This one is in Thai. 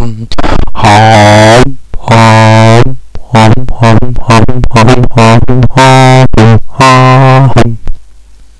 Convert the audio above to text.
หอมหอมหอมหอมหอมหอมหอมหอม